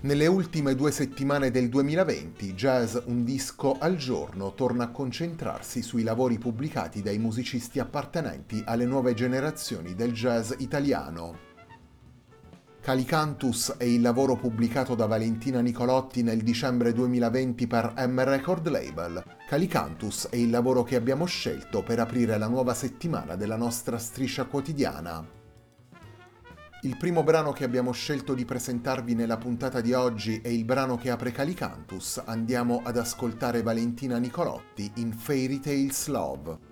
Nelle ultime due settimane del 2020, Jazz Un disco al giorno torna a concentrarsi sui lavori pubblicati dai musicisti appartenenti alle nuove generazioni del jazz italiano. Calicantus è il lavoro pubblicato da Valentina Nicolotti nel dicembre 2020 per M Record Label. Calicantus è il lavoro che abbiamo scelto per aprire la nuova settimana della nostra striscia quotidiana. Il primo brano che abbiamo scelto di presentarvi nella puntata di oggi è il brano che apre Calicantus. Andiamo ad ascoltare Valentina Nicolotti in Fairy Tales Love.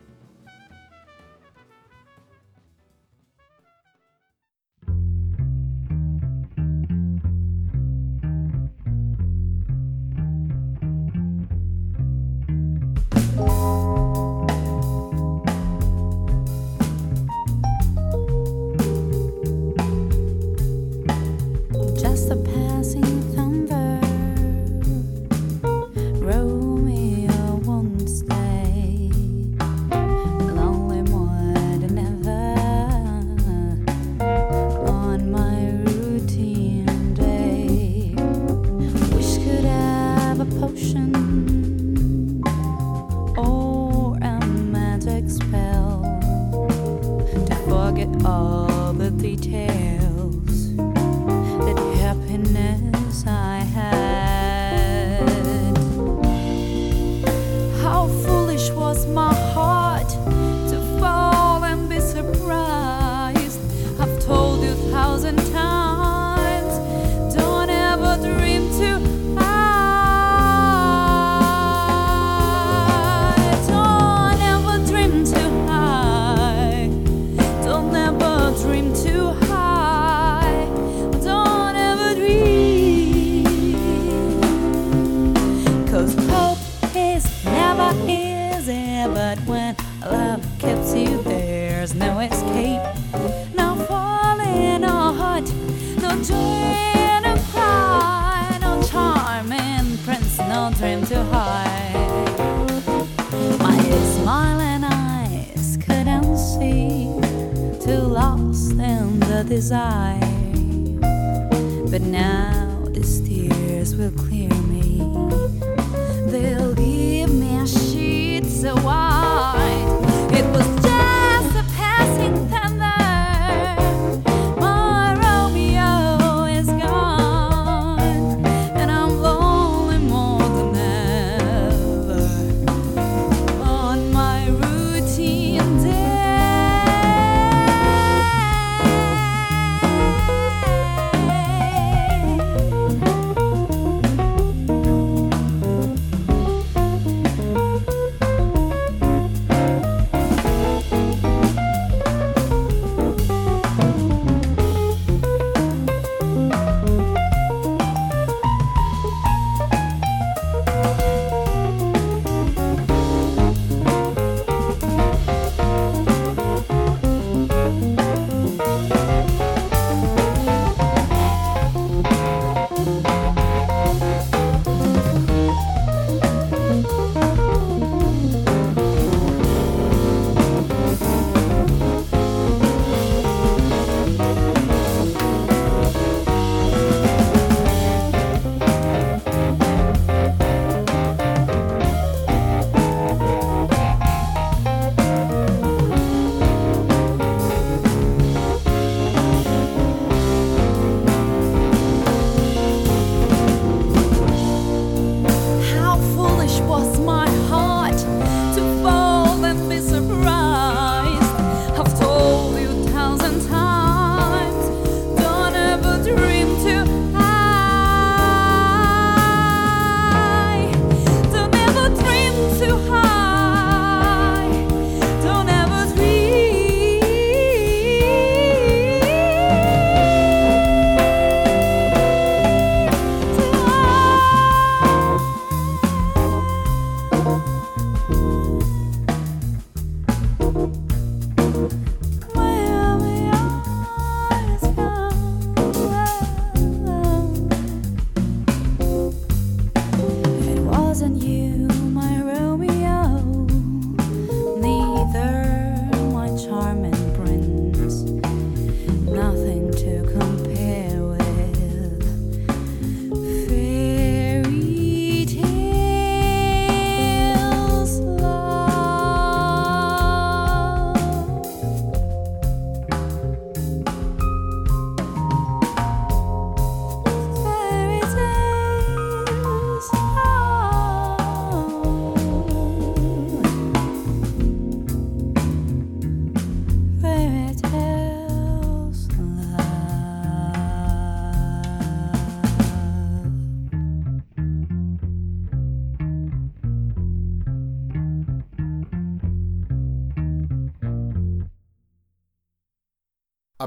I'm a pride on charm and prince, no dream to hide. My smiling eyes couldn't see, too lost in the desire. But now the tears will clear me, they'll give me a sheet so I.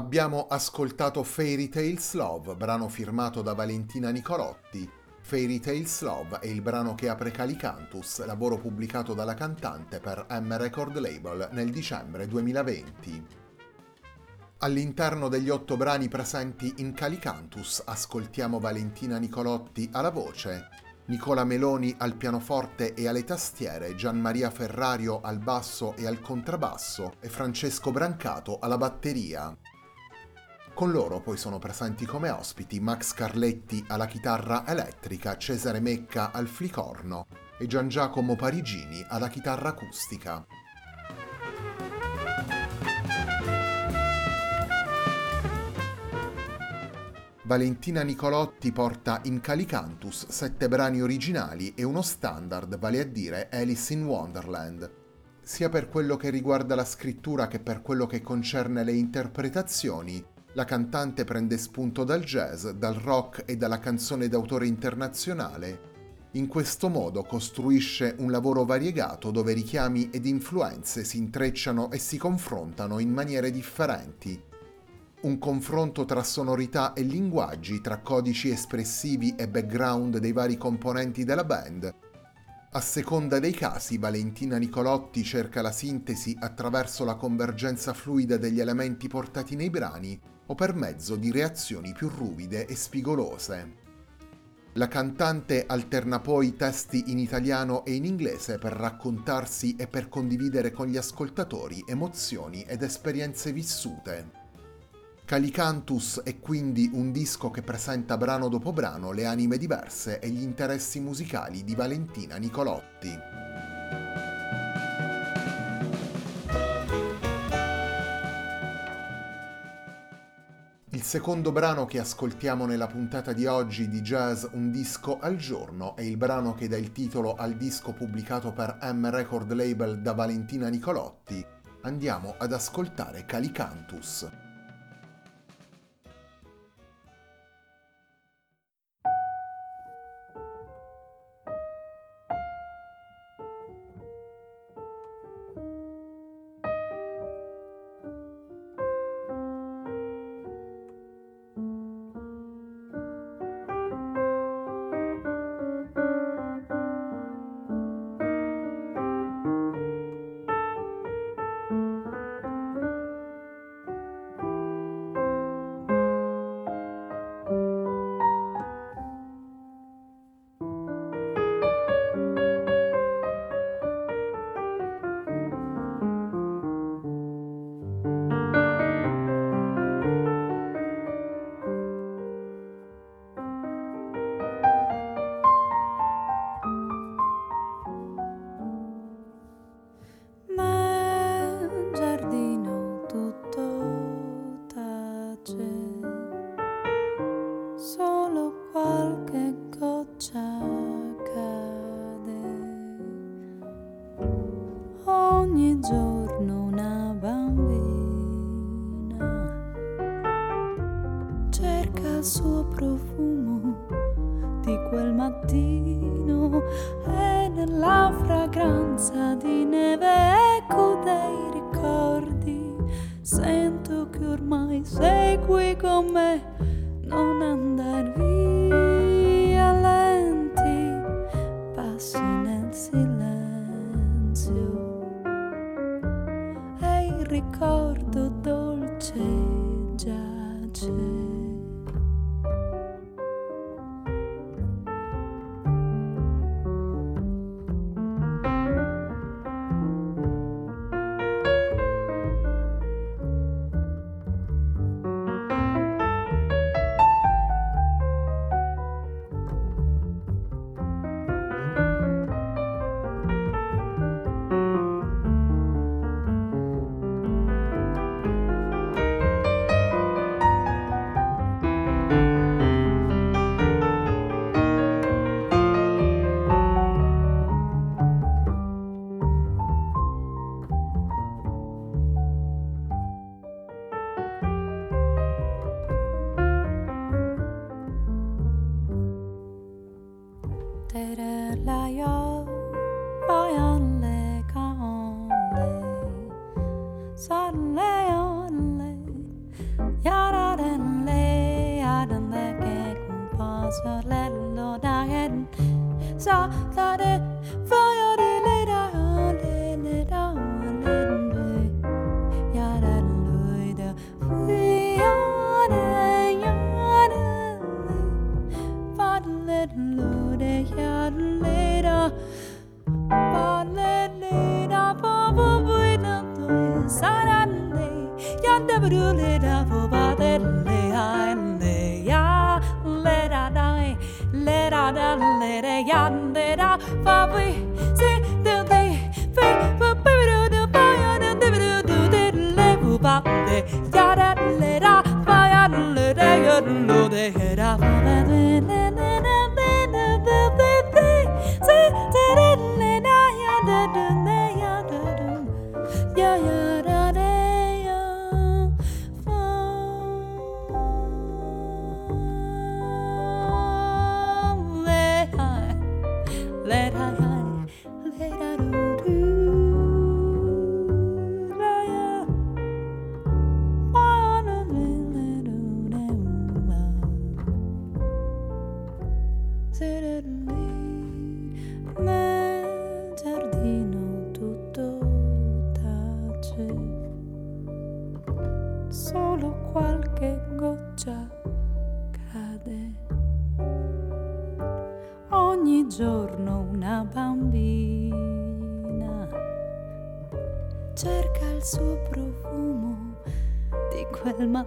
Abbiamo ascoltato Fairy Tales Love, brano firmato da Valentina Nicolotti. Fairy Tales Love è il brano che apre Calicantus, lavoro pubblicato dalla cantante per M Record Label nel dicembre 2020. All'interno degli otto brani presenti in Calicantus ascoltiamo Valentina Nicolotti alla voce, Nicola Meloni al pianoforte e alle tastiere, Gian Maria Ferrario al basso e al contrabbasso e Francesco Brancato alla batteria. Con loro poi sono presenti come ospiti Max Carletti alla chitarra elettrica, Cesare Mecca al flicorno e Gian Giacomo Parigini alla chitarra acustica. Valentina Nicolotti porta in Calicantus sette brani originali e uno standard, vale a dire Alice in Wonderland, sia per quello che riguarda la scrittura che per quello che concerne le interpretazioni, la cantante prende spunto dal jazz, dal rock e dalla canzone d'autore internazionale. In questo modo costruisce un lavoro variegato dove richiami ed influenze si intrecciano e si confrontano in maniere differenti. Un confronto tra sonorità e linguaggi, tra codici espressivi e background dei vari componenti della band, a seconda dei casi, Valentina Nicolotti cerca la sintesi attraverso la convergenza fluida degli elementi portati nei brani o per mezzo di reazioni più ruvide e spigolose. La cantante alterna poi testi in italiano e in inglese per raccontarsi e per condividere con gli ascoltatori emozioni ed esperienze vissute. Calicantus è quindi un disco che presenta brano dopo brano le anime diverse e gli interessi musicali di Valentina Nicolotti. Secondo brano che ascoltiamo nella puntata di oggi di Jazz Un disco al giorno è il brano che dà il titolo al disco pubblicato per M Record Label da Valentina Nicolotti. Andiamo ad ascoltare Calicantus. ricordo dolce giace. do le da fo ba de le ai le ya le da dai le da da le da ya de da fa vi si de de fe fa ba do do ba ya de de do do de le bu ba de ya da le da fa ya le da yo do de da fa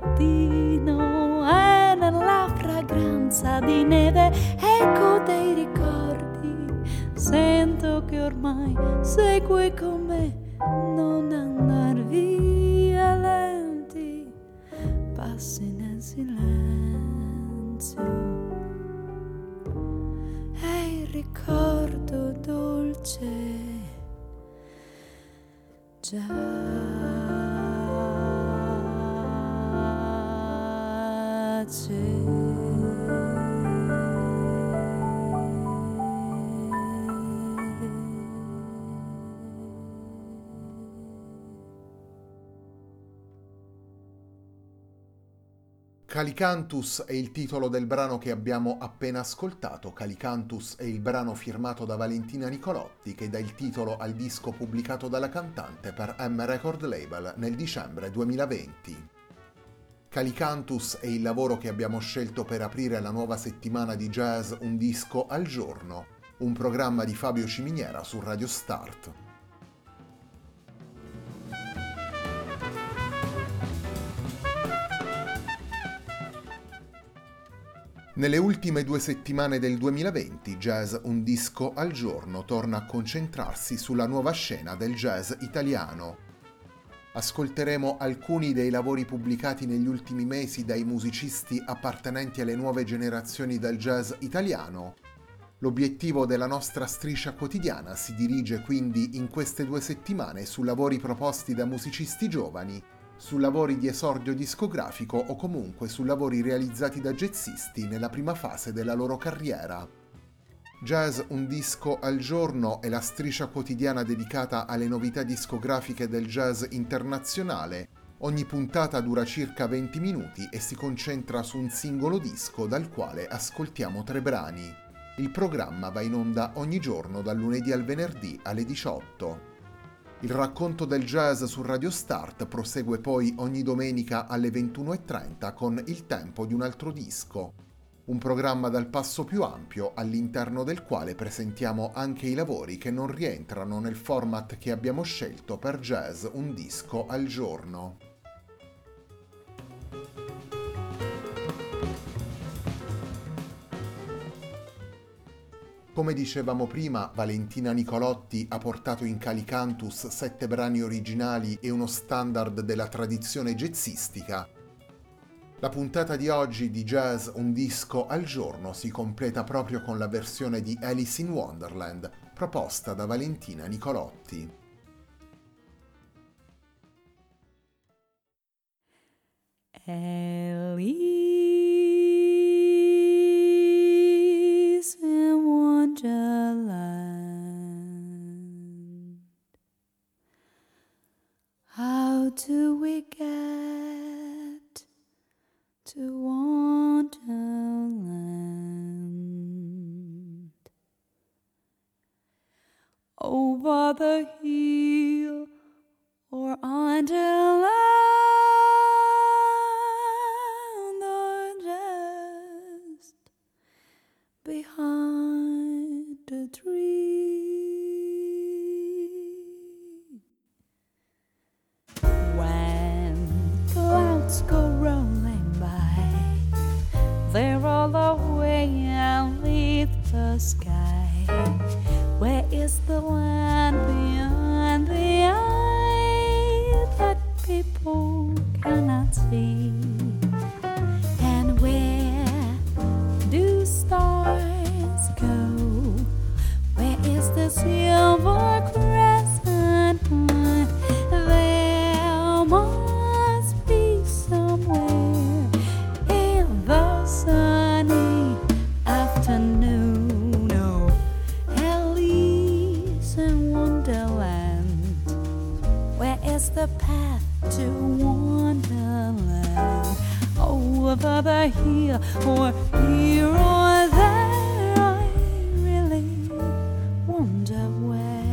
mattino e nella fragranza di neve eco dei ricordi. Sento che ormai sei qui con me non andar via lenti passi nel silenzio. È il ricordo dolce Calicantus è il titolo del brano che abbiamo appena ascoltato. Calicantus è il brano firmato da Valentina Nicolotti che dà il titolo al disco pubblicato dalla cantante per M Record Label nel dicembre 2020. Calicantus è il lavoro che abbiamo scelto per aprire la nuova settimana di jazz Un disco al giorno, un programma di Fabio Ciminiera su Radio Start. Nelle ultime due settimane del 2020, Jazz Un disco al giorno torna a concentrarsi sulla nuova scena del jazz italiano. Ascolteremo alcuni dei lavori pubblicati negli ultimi mesi dai musicisti appartenenti alle nuove generazioni del jazz italiano. L'obiettivo della nostra striscia quotidiana si dirige quindi in queste due settimane su lavori proposti da musicisti giovani su lavori di esordio discografico o comunque su lavori realizzati da jazzisti nella prima fase della loro carriera. Jazz Un disco al giorno è la striscia quotidiana dedicata alle novità discografiche del jazz internazionale. Ogni puntata dura circa 20 minuti e si concentra su un singolo disco dal quale ascoltiamo tre brani. Il programma va in onda ogni giorno dal lunedì al venerdì alle 18. Il racconto del jazz su Radio Start prosegue poi ogni domenica alle 21.30 con Il tempo di un altro disco, un programma dal passo più ampio all'interno del quale presentiamo anche i lavori che non rientrano nel format che abbiamo scelto per jazz un disco al giorno. Come dicevamo prima, Valentina Nicolotti ha portato in Calicantus sette brani originali e uno standard della tradizione jazzistica. La puntata di oggi di Jazz Un disco al giorno si completa proprio con la versione di Alice in Wonderland proposta da Valentina Nicolotti. Alice Wonderland. How do we get to Wonderland? the one found where.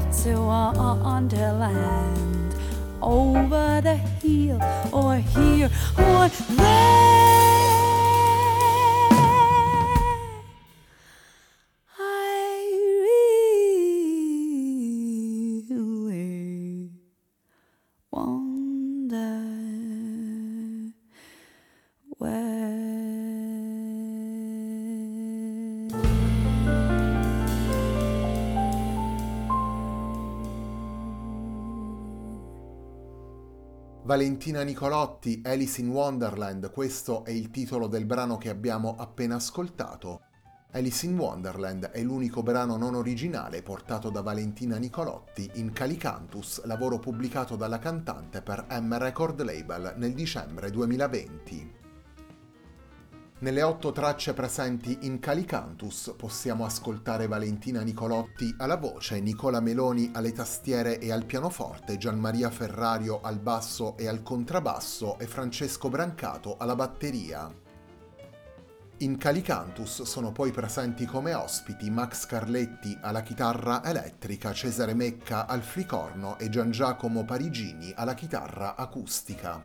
out to Wonderland over the hill or here or there. Valentina Nicolotti, Alice in Wonderland, questo è il titolo del brano che abbiamo appena ascoltato. Alice in Wonderland è l'unico brano non originale portato da Valentina Nicolotti in Calicantus, lavoro pubblicato dalla cantante per M Record Label nel dicembre 2020. Nelle otto tracce presenti in Calicantus possiamo ascoltare Valentina Nicolotti alla voce, Nicola Meloni alle tastiere e al pianoforte, Gianmaria Ferrario al basso e al contrabbasso e Francesco Brancato alla batteria. In Calicantus sono poi presenti come ospiti Max Carletti alla chitarra elettrica, Cesare Mecca al flicorno e Gian Giacomo Parigini alla chitarra acustica.